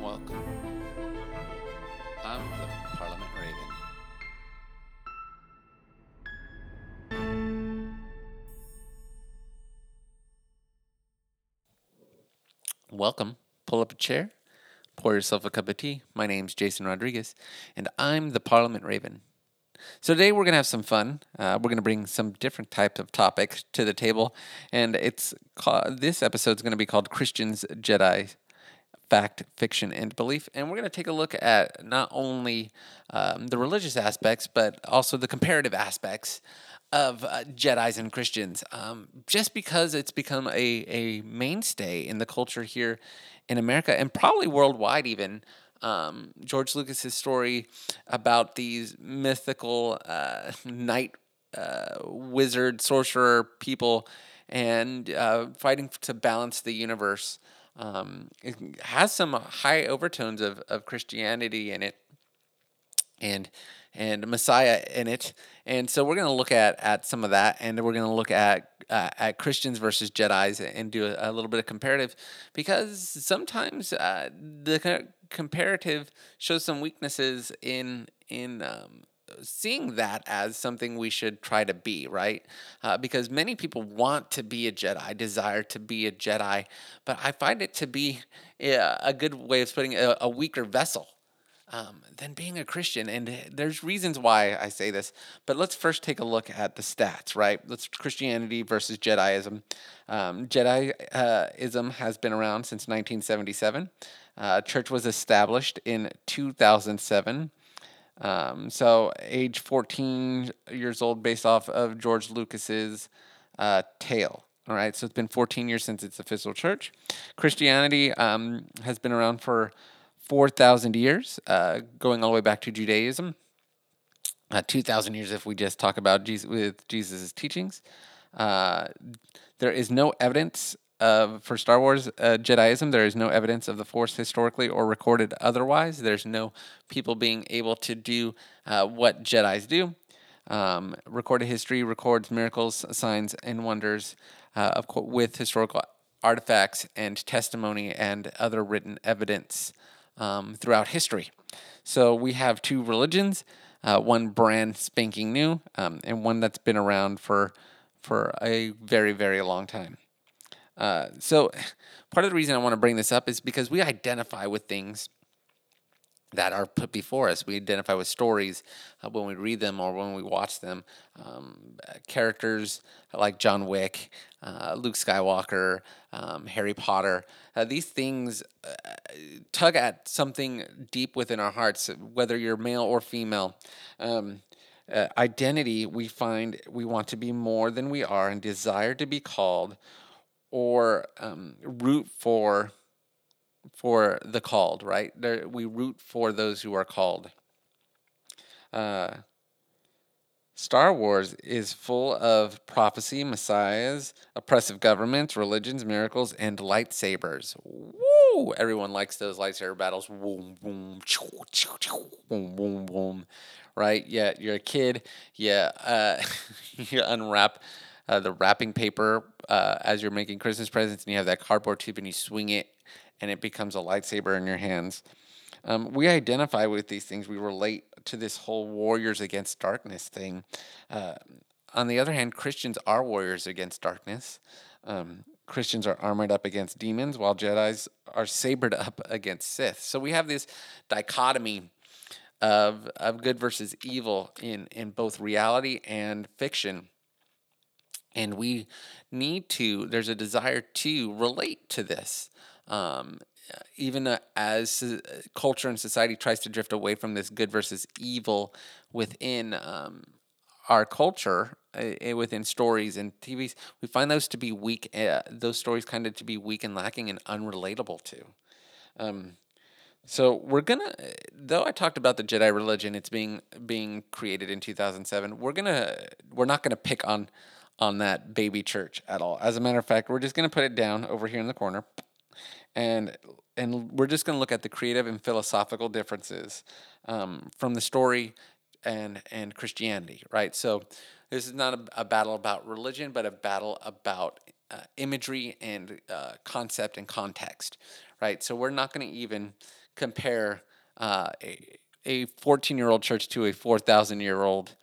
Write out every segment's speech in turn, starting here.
Welcome. I'm the Parliament Raven. Welcome. Pull up a chair, pour yourself a cup of tea. My name's Jason Rodriguez, and I'm the Parliament Raven. So today we're gonna have some fun. Uh, we're gonna bring some different types of topics to the table, and it's ca- this episode's gonna be called Christians, Jedi, Fact, Fiction, and Belief. And we're gonna take a look at not only um, the religious aspects, but also the comparative aspects of uh, Jedi's and Christians. Um, just because it's become a a mainstay in the culture here in America and probably worldwide even um, George Lucas's story about these mythical uh, knight, uh, wizard, sorcerer people, and uh, fighting to balance the universe. Um, it has some high overtones of, of Christianity in it, and and Messiah in it. And so we're going to look at at some of that, and we're going to look at uh, at Christians versus Jedi's and do a, a, little bit of comparative, because sometimes uh, the comparative shows some weaknesses in in um, seeing that as something we should try to be, right? Uh, because many people want to be a Jedi, desire to be a Jedi, but I find it to be a good way of putting a, a weaker vessel um, than being a Christian. And there's reasons why I say this, but let's first take a look at the stats, right? Let's Christianity versus Jediism. Um, Jediism has been around since 1977. Uh, church was established in 2007. Um, so, age 14 years old, based off of George Lucas's uh, tale. All right, so it's been 14 years since its official church. Christianity um, has been around for 4,000 years, uh, going all the way back to Judaism. Uh, 2,000 years if we just talk about Jesus with Jesus' teachings. Uh, there is no evidence of, for Star Wars uh, Jediism, there is no evidence of the Force historically or recorded otherwise. There's no people being able to do uh, what Jedi's do. Um, recorded history records miracles, signs, and wonders uh, of, with historical artifacts and testimony and other written evidence um, throughout history. So we have two religions, uh, one brand spanking new, um, and one that's been around for for a very very long time. Uh, so part of the reason I want to bring this up is because we identify with things that are put before us. We identify with stories uh, when we read them or when we watch them. Um, characters like John Wick, uh, Luke Skywalker, um, Harry Potter. Uh, these things uh, tug at something deep within our hearts, whether you're male or female. Um, uh, identity, we find we want to be more than we are and desire to be called or um, root for for the called, right? There, we root for those who are called. Uh, Star Wars is full of prophecy, messiahs, oppressive governments, religions, miracles, and lightsabers. Woo! Everyone likes those lightsaber battles. Boom, boom, boom, boom, boom. Right? Yeah, you're a kid. Yeah, uh, you unwrap uh, the wrapping paper uh, as you're making Christmas presents, and you have that cardboard tube, and you swing it and it becomes a lightsaber in your hands. Um, we identify with these things. We relate to this whole warriors against darkness thing. Uh, on the other hand, Christians are warriors against darkness. Um, Christians are armored up against demons, while Jedi's are sabered up against Sith. So we have this dichotomy of of good versus evil in in both reality and fiction. And we need to. There's a desire to relate to this um, even uh, as uh, culture and society tries to drift away from this good versus evil within um, our culture, uh, within stories and TVs, we find those to be weak. Uh, those stories kind of to be weak and lacking and unrelatable to. Um, so we're gonna, though I talked about the Jedi religion, it's being being created in two thousand seven. We're gonna, we're not gonna pick on on that baby church at all. As a matter of fact, we're just gonna put it down over here in the corner and and we're just going to look at the creative and philosophical differences um, from the story and and Christianity, right? So this is not a, a battle about religion, but a battle about uh, imagery and uh, concept and context, right? So we're not going to even compare uh, a 14 year old church to a 4,000 year old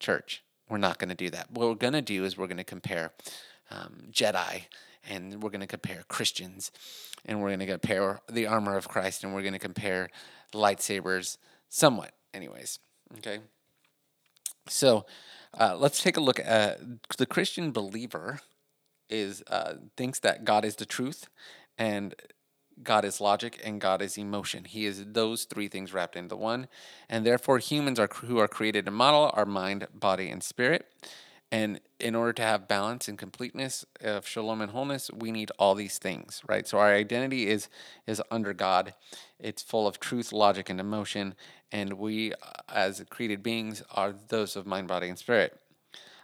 church. We're not going to do that. What we're going to do is we're going to compare um, Jedi and we're going to compare Christians and we're going to compare the armor of Christ and we're going to compare lightsabers somewhat, anyways. Okay. So uh, let's take a look at the Christian believer is uh, thinks that God is the truth and God is logic and God is emotion. He is those three things wrapped into one. And therefore, humans are who are created in model are mind, body, and spirit. And in order to have balance and completeness of shalom and wholeness, we need all these things, right? So our identity is is under God. It's full of truth, logic, and emotion. And we, as created beings, are those of mind, body, and spirit.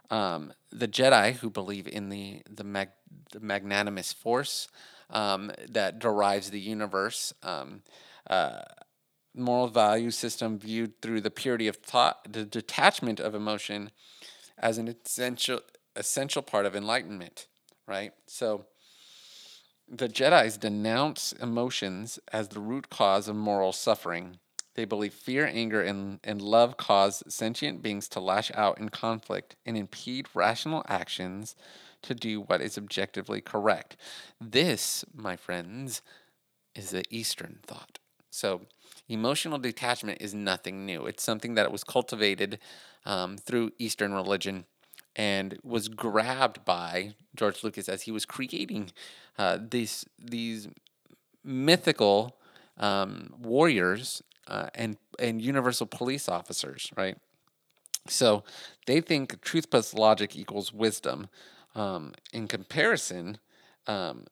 Um, the Jedi who believe in the the, mag, the magnanimous force um, that derives the universe. Um, uh, moral value system viewed through the purity of thought, the detachment of emotion as an essential essential part of enlightenment, right? So the Jedi's denounce emotions as the root cause of moral suffering. They believe fear, anger, and, and love cause sentient beings to lash out in conflict and impede rational actions to do what is objectively correct. This, my friends, is the Eastern thought. So, emotional detachment is nothing new. It's something that was cultivated um, through Eastern religion and was grabbed by George Lucas as he was creating uh, these these mythical um, warriors uh, and and universal police officers, right? So they think truth plus logic equals wisdom. Um, in comparison, um,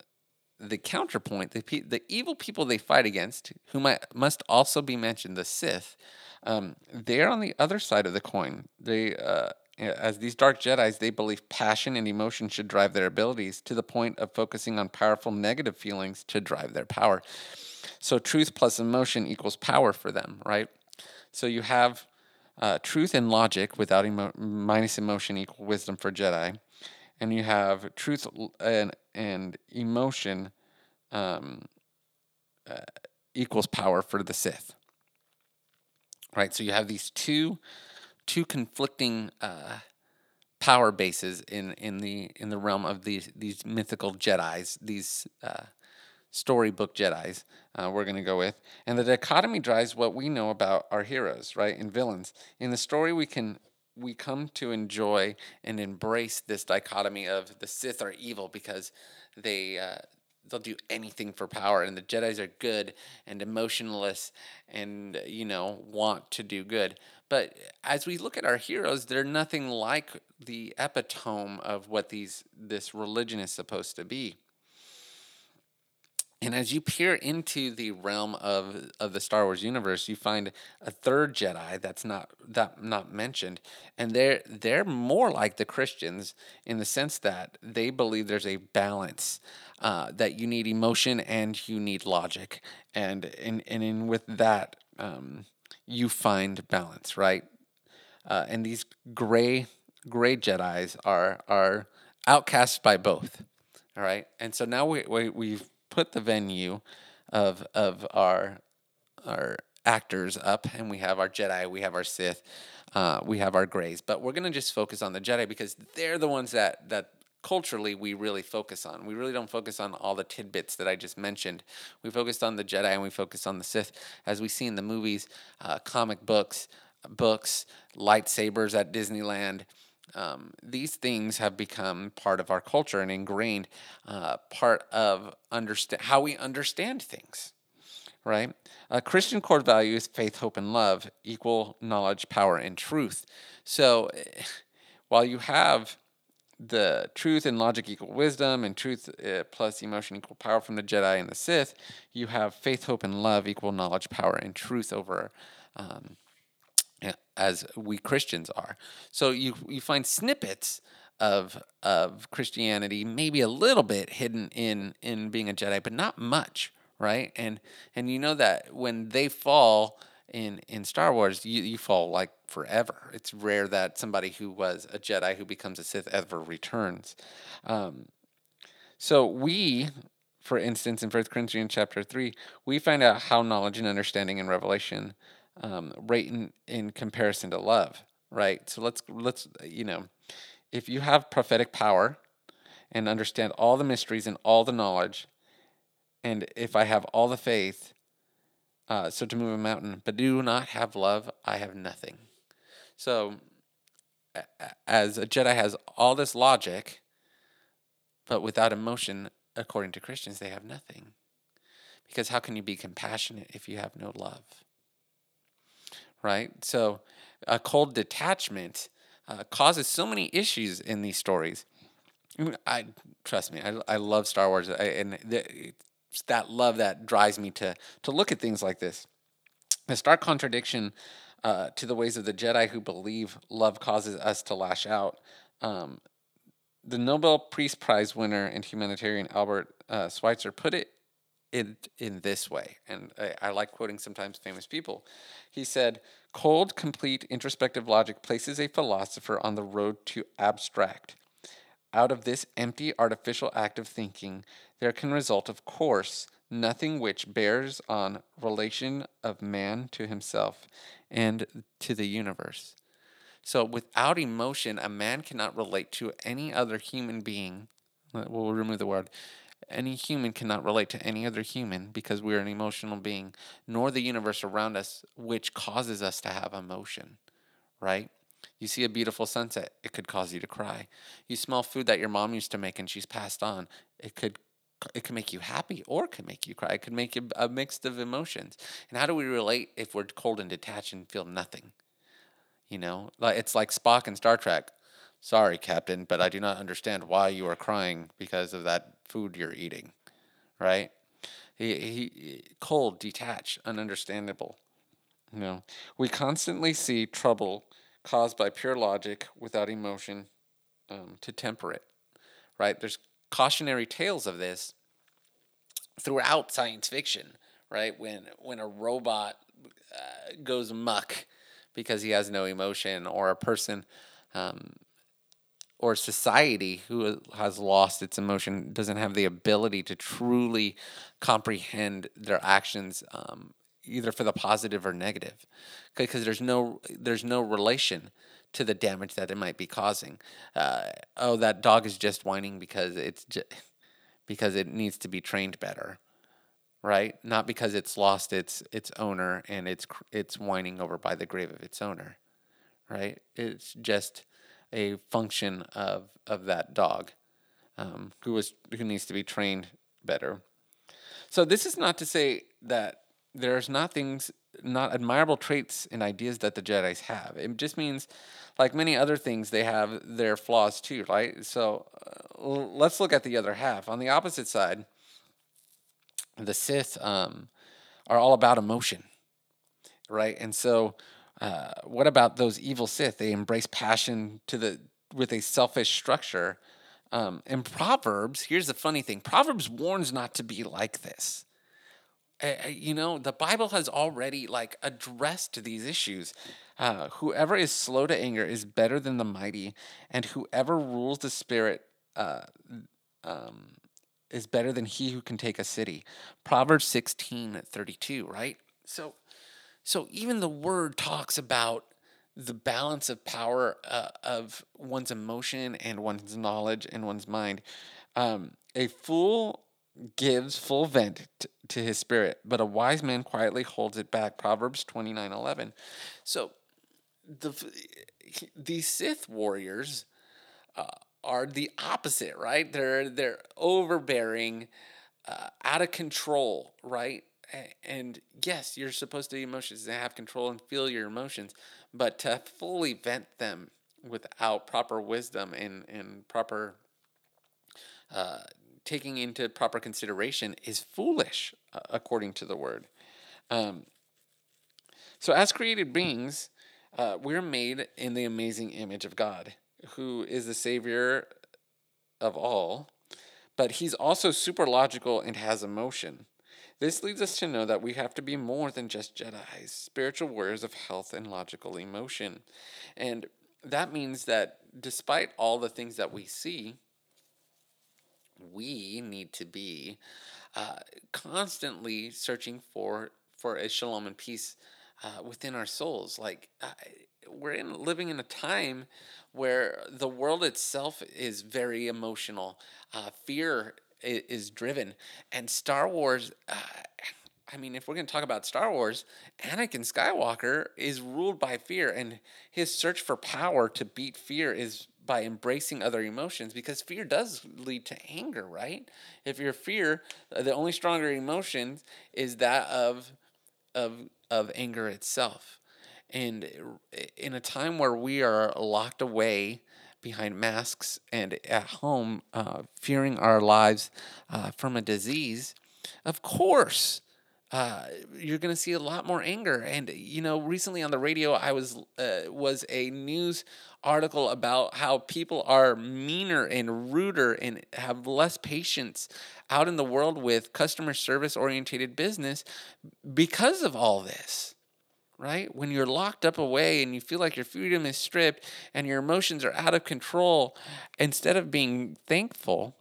the counterpoint, the, pe- the evil people they fight against, who might, must also be mentioned, the Sith, um, they're on the other side of the coin. They, uh, as these dark Jedi's, they believe passion and emotion should drive their abilities to the point of focusing on powerful negative feelings to drive their power. So truth plus emotion equals power for them, right? So you have uh, truth and logic without emo- minus emotion equal wisdom for Jedi and you have truth and and emotion um, uh, equals power for the Sith. Right, so you have these two two conflicting uh, power bases in in the in the realm of these these mythical Jedi's, these uh, storybook Jedi's. Uh, we're going to go with, and the dichotomy drives what we know about our heroes, right, and villains. In the story, we can we come to enjoy and embrace this dichotomy of the Sith are evil because they uh, they'll do anything for power, and the Jedi's are good and emotionless and you know want to do good. But as we look at our heroes, they're nothing like the epitome of what these this religion is supposed to be. And as you peer into the realm of, of the Star Wars universe, you find a third Jedi that's not that not mentioned, and they're they're more like the Christians in the sense that they believe there's a balance uh, that you need emotion and you need logic, and and and in with that um, you find balance, right? Uh, and these gray gray Jedi's are are outcast by both. All right, and so now we, we we've put the venue of of our our actors up, and we have our Jedi, we have our Sith, uh, we have our Greys, but we're gonna just focus on the Jedi because they're the ones that that culturally we really focus on. We really don't focus on all the tidbits that I just mentioned. We focused on the Jedi and we focus on the Sith, as we see in the movies, uh, comic books, books, lightsabers at Disneyland. Um, these things have become part of our culture and ingrained uh, part of understand how we understand things right? A christian core values faith hope and love equal knowledge power and truth. So while you have the truth and logic equal wisdom and truth uh, plus emotion equal power from the jedi and the sith you have faith hope and love equal knowledge power and truth over um, as we Christians are. So you you find snippets of of Christianity, maybe a little bit hidden in in being a Jedi, but not much, right? And and you know that when they fall in in Star Wars, you you fall like forever. It's rare that somebody who was a Jedi who becomes a Sith ever returns. Um, so we for instance, in First Corinthians chapter 3, we find out how knowledge and understanding and revelation um, rate in, in comparison to love, right? So let's, let's, you know, if you have prophetic power and understand all the mysteries and all the knowledge, and if I have all the faith, uh, so to move a mountain, but do not have love, I have nothing. So, as a Jedi has all this logic, but without emotion, according to Christians, they have nothing. Because how can you be compassionate if you have no love? Right? So, a cold detachment uh, causes so many issues in these stories. I trust me. I, I love Star Wars, I, and the, that love that drives me to to look at things like this. A stark contradiction uh, to the ways of the Jedi who believe love causes us to lash out. Um, the Nobel Peace Prize winner and humanitarian Albert uh, Schweitzer put it in in this way, and I, I like quoting sometimes famous people. He said, "Cold, complete introspective logic places a philosopher on the road to abstract. Out of this empty, artificial act of thinking, there can result, of course, nothing which bears on relation of man to himself and to the universe." So, without emotion, a man cannot relate to any other human being. We'll remove the word. Any human cannot relate to any other human because we are an emotional being, nor the universe around us, which causes us to have emotion, right? You see a beautiful sunset, it could cause you to cry. You smell food that your mom used to make and she's passed on, it could it can make you happy or it can make you cry. It could make you a mix of emotions. And how do we relate if we're cold and detached and feel nothing? You know, it's like Spock in Star Trek. Sorry, Captain, but I do not understand why you are crying because of that food you're eating. Right? He, he cold, detached, ununderstandable. You know, we constantly see trouble caused by pure logic without emotion um, to temper it. Right? There's cautionary tales of this throughout science fiction. Right? When when a robot uh, goes muck because he has no emotion, or a person um, or society who has lost its emotion doesn't have the ability to truly comprehend their actions um, either for the positive or negative because there's no there's no relation to the damage that it might be causing uh, oh that dog is just whining because it's because it needs to be trained better right? Not because it's lost its its owner and it's it's whining over by the grave of its owner, right? It's just a function of of that dog um, who was who needs to be trained better. So this is not to say that there's not things, not admirable traits and ideas that the Jedi's have. It just means, like many other things, they have their flaws too, right? So uh, let's look at the other half. On the opposite side, the Sith um, are all about emotion, right? And so, uh, what about those evil Sith? They embrace passion to the with a selfish structure. Um, in Proverbs, here's the funny thing: Proverbs warns not to be like this. Uh, you know, the Bible has already like addressed these issues. Uh, whoever is slow to anger is better than the mighty, and whoever rules the spirit uh, um, is better than he who can take a city. Proverbs 16 32, right? So, so even the word talks about the balance of power uh, of one's emotion and one's knowledge and one's mind. Um, a fool gives full vent t- to his spirit, but a wise man quietly holds it back. Proverbs 29 11. So, the, these Sith warriors. Uh, are the opposite, right? They're they're overbearing, uh, out of control, right? And yes, you're supposed to emotions and have control and feel your emotions, but to fully vent them without proper wisdom and and proper uh, taking into proper consideration is foolish, uh, according to the word. Um, so, as created beings, uh, we're made in the amazing image of God who is the savior of all, but he's also super logical and has emotion. This leads us to know that we have to be more than just Jedi's, spiritual warriors of health and logical emotion. And that means that despite all the things that we see, we need to be uh, constantly searching for for a shalom and peace uh, within our souls. Like uh, we're in living in a time where the world itself is very emotional. Uh, fear is, driven, and Star Wars. Uh, I mean, if we're going to talk about Star Wars, Anakin Skywalker is ruled by fear, and his search for power to beat fear is by embracing other emotions because fear does lead to anger, right? If your fear, uh, the only stronger emotion is that of of of anger itself. And in a time where we are locked away behind masks and at home, uh, fearing our lives uh, from a disease, of course, uh, you're going to see a lot more anger. And you know, recently on the radio, I was uh, was a news article about how people are meaner and ruder and have less patience out in the world with customer service orientated business because of all this. Right? When you're locked up away and you feel like your freedom is stripped and your emotions are out of control, instead of being thankful,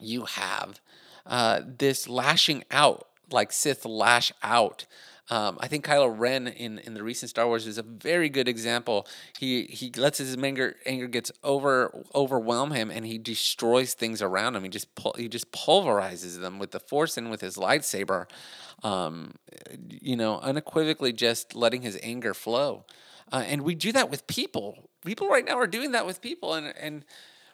you have uh, this lashing out like Sith lash out. Um, I think Kylo Ren in, in the recent Star Wars is a very good example. He he lets his anger anger gets over overwhelm him, and he destroys things around him. He just he just pulverizes them with the Force and with his lightsaber. Um, you know, unequivocally just letting his anger flow. Uh, and we do that with people. People right now are doing that with people, and and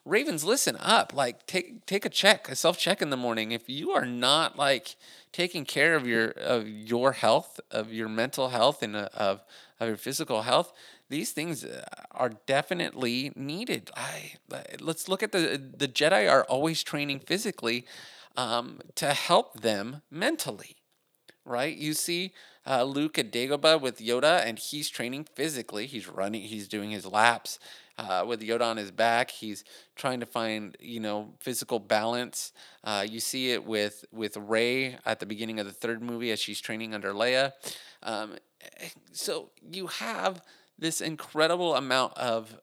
Ravens, listen up. Like take take a check, a self check in the morning. If you are not like taking care of your of your health, of your mental health, and uh, of of your physical health, these things uh, are definitely needed. I let's look at the the Jedi are always training physically um, to help them mentally, right? You see uh, Luke at Dagobah with Yoda, and he's training physically. He's running. He's doing his laps uh, with Yoda on his back. He's trying to find you know physical balance. Uh, you see it with with Rey at the beginning of the third movie as she's training under Leia. Um, so you have this incredible amount of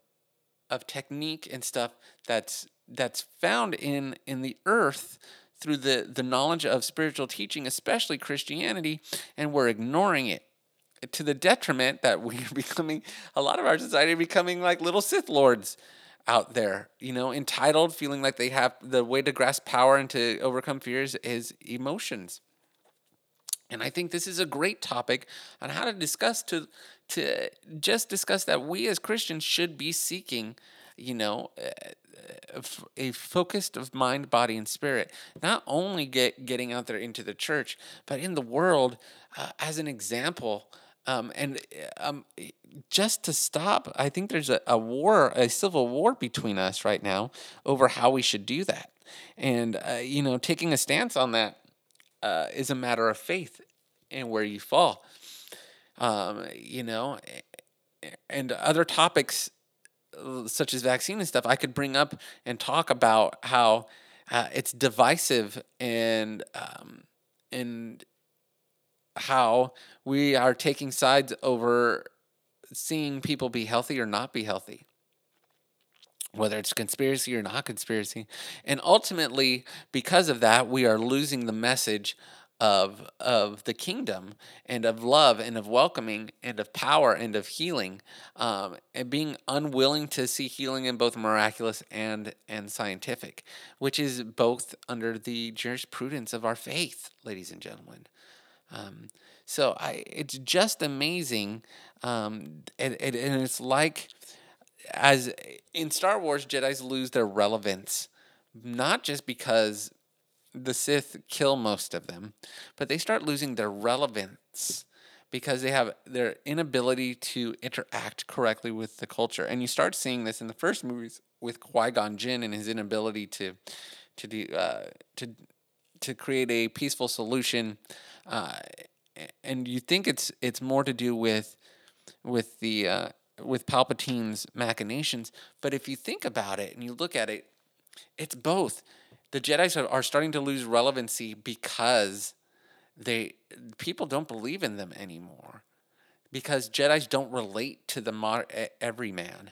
of technique and stuff that's that's found in in the earth through the the knowledge of spiritual teaching especially christianity and we're ignoring it to the detriment that we're becoming a lot of our society becoming like little Sith lords out there, you know, entitled, feeling like they have the way to grasp power and to overcome fears is emotions. And I think this is a great topic on how to discuss to to just discuss that we as Christians should be seeking, you know, a focused of mind, body, and spirit. Not only get getting out there into the church, but in the world uh, as an example um, and um, just to stop, I think there's a, a war, a civil war between us right now over how we should do that. And, uh, you know, taking a stance on that uh, is a matter of faith and where you fall. Um, you know, and other topics uh, such as vaccine and stuff, I could bring up and talk about how uh, it's divisive and um, and how we are taking sides over seeing people be healthy or not be healthy. Whether it's conspiracy or not conspiracy. And ultimately because of that we are losing the message of of the kingdom and of love and of welcoming and of power and of healing um, and being unwilling to see healing in both miraculous and and scientific which is both under the jurisprudence of our faith ladies and gentlemen um, so I, it's just amazing, um, and, and, and it's like as in Star Wars, Jedi's lose their relevance, not just because the Sith kill most of them, but they start losing their relevance because they have their inability to interact correctly with the culture. And you start seeing this in the first movies with Qui Gon Jinn and his inability to to do uh, to to create a peaceful solution uh, and you think it's it's more to do with with the uh, with Palpatine's machinations, but if you think about it and you look at it, it's both. The Jedi's are, starting to lose relevancy because they people don't believe in them anymore because Jedi's don't relate to the every man,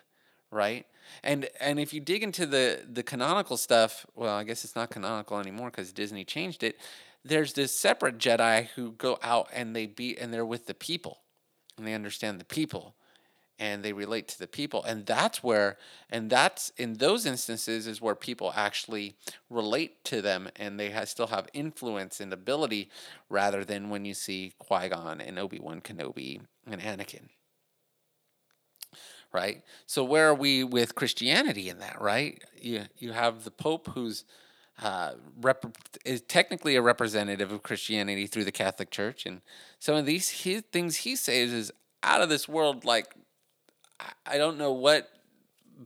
right? And and if you dig into the the canonical stuff, well, I guess it's not canonical anymore because Disney changed it. There's this separate Jedi who go out and they be and they're with the people, and they understand the people, and they relate to the people, and that's where and that's in those instances is where people actually relate to them, and they still have influence and ability, rather than when you see Qui Gon and Obi Wan Kenobi and Anakin right? So where are we with Christianity in that, right? You you have the Pope who's uh, rep- is technically a representative of Christianity through the Catholic Church, and some of these he, things he says is out of this world. Like I don't know what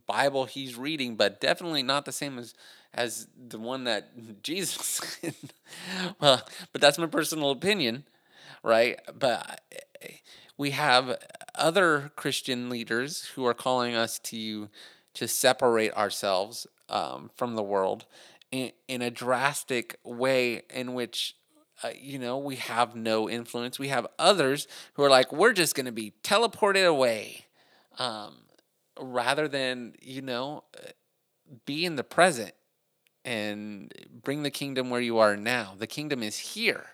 Bible he's reading, but definitely not the same as as the one that Jesus. well, but that's my personal opinion, right? But we have other Christian leaders who are calling us to to separate ourselves um, from the world in, in a drastic way in which uh, you know we have no influence. We have others who are like we're just going to be teleported away um, rather than you know be in the present and bring the kingdom where you are now. The kingdom is here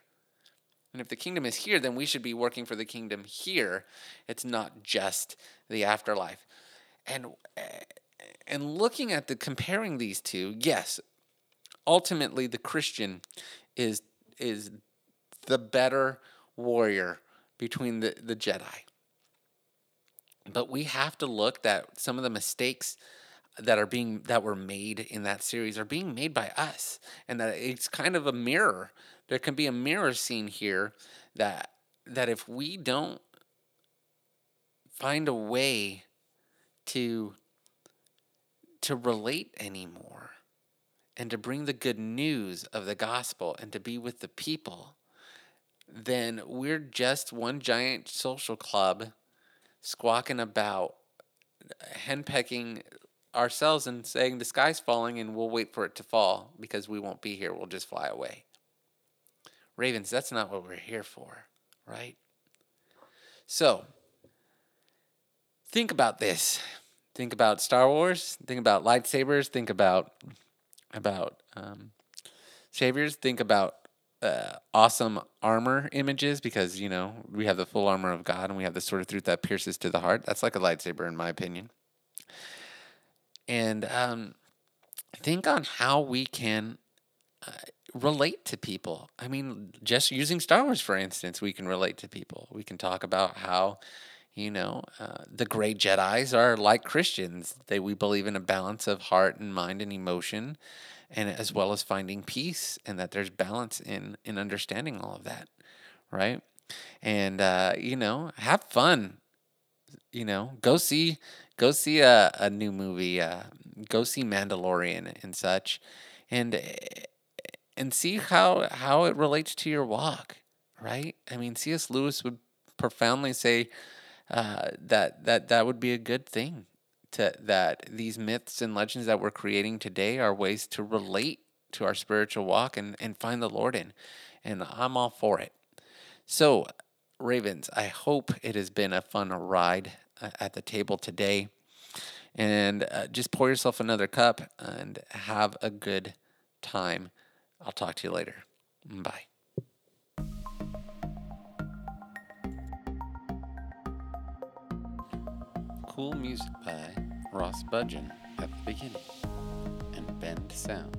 and if the kingdom is here, then we should be working for the kingdom here. It's not just the afterlife. And eh, and looking at the comparing these two, yes, ultimately the Christian is is the better warrior between the, the Jedi. But we have to look that some of the mistakes that are being that were made in that series are being made by us and that it's kind of a mirror there can be a mirror scene here that that if we don't find a way to to relate anymore and to bring the good news of the gospel and to be with the people then we're just one giant social club squawking about henpecking ourselves and saying the sky's falling and we'll wait for it to fall because we won't be here. We'll just fly away Ravens, that's not what we're here for, right? So, think about this. Think about Star Wars. Think about lightsabers. Think about about um, saviors. Think about uh, awesome armor images because you know we have the full armor of God and we have the sword of truth that pierces to the heart. That's like a lightsaber, in my opinion. And um, think on how we can uh, relate to people. I mean, just using Star Wars, for instance, we can relate to people. We can talk about how, you know, uh, the great Jedi's are like Christians. They we believe in a balance of heart and mind and emotion, and as well as finding peace, and that there's balance in in understanding all of that, right? And uh, you know, have fun. You know, go see go see a, a new movie. Uh, go see Mandalorian and such, and eh, and see how how it relates to your walk, right? I mean, C.S. Lewis would profoundly say uh, that that that would be a good thing to that these myths and legends that we're creating today are ways to relate to our spiritual walk and and find the Lord in, and I'm all for it. So, Ravens, I hope it has been a fun ride uh, at the table today. And uh, just pour yourself another cup and have a good time. I'll talk to you later. Bye. Cool music by Ross Bugden at the beginning and Bensound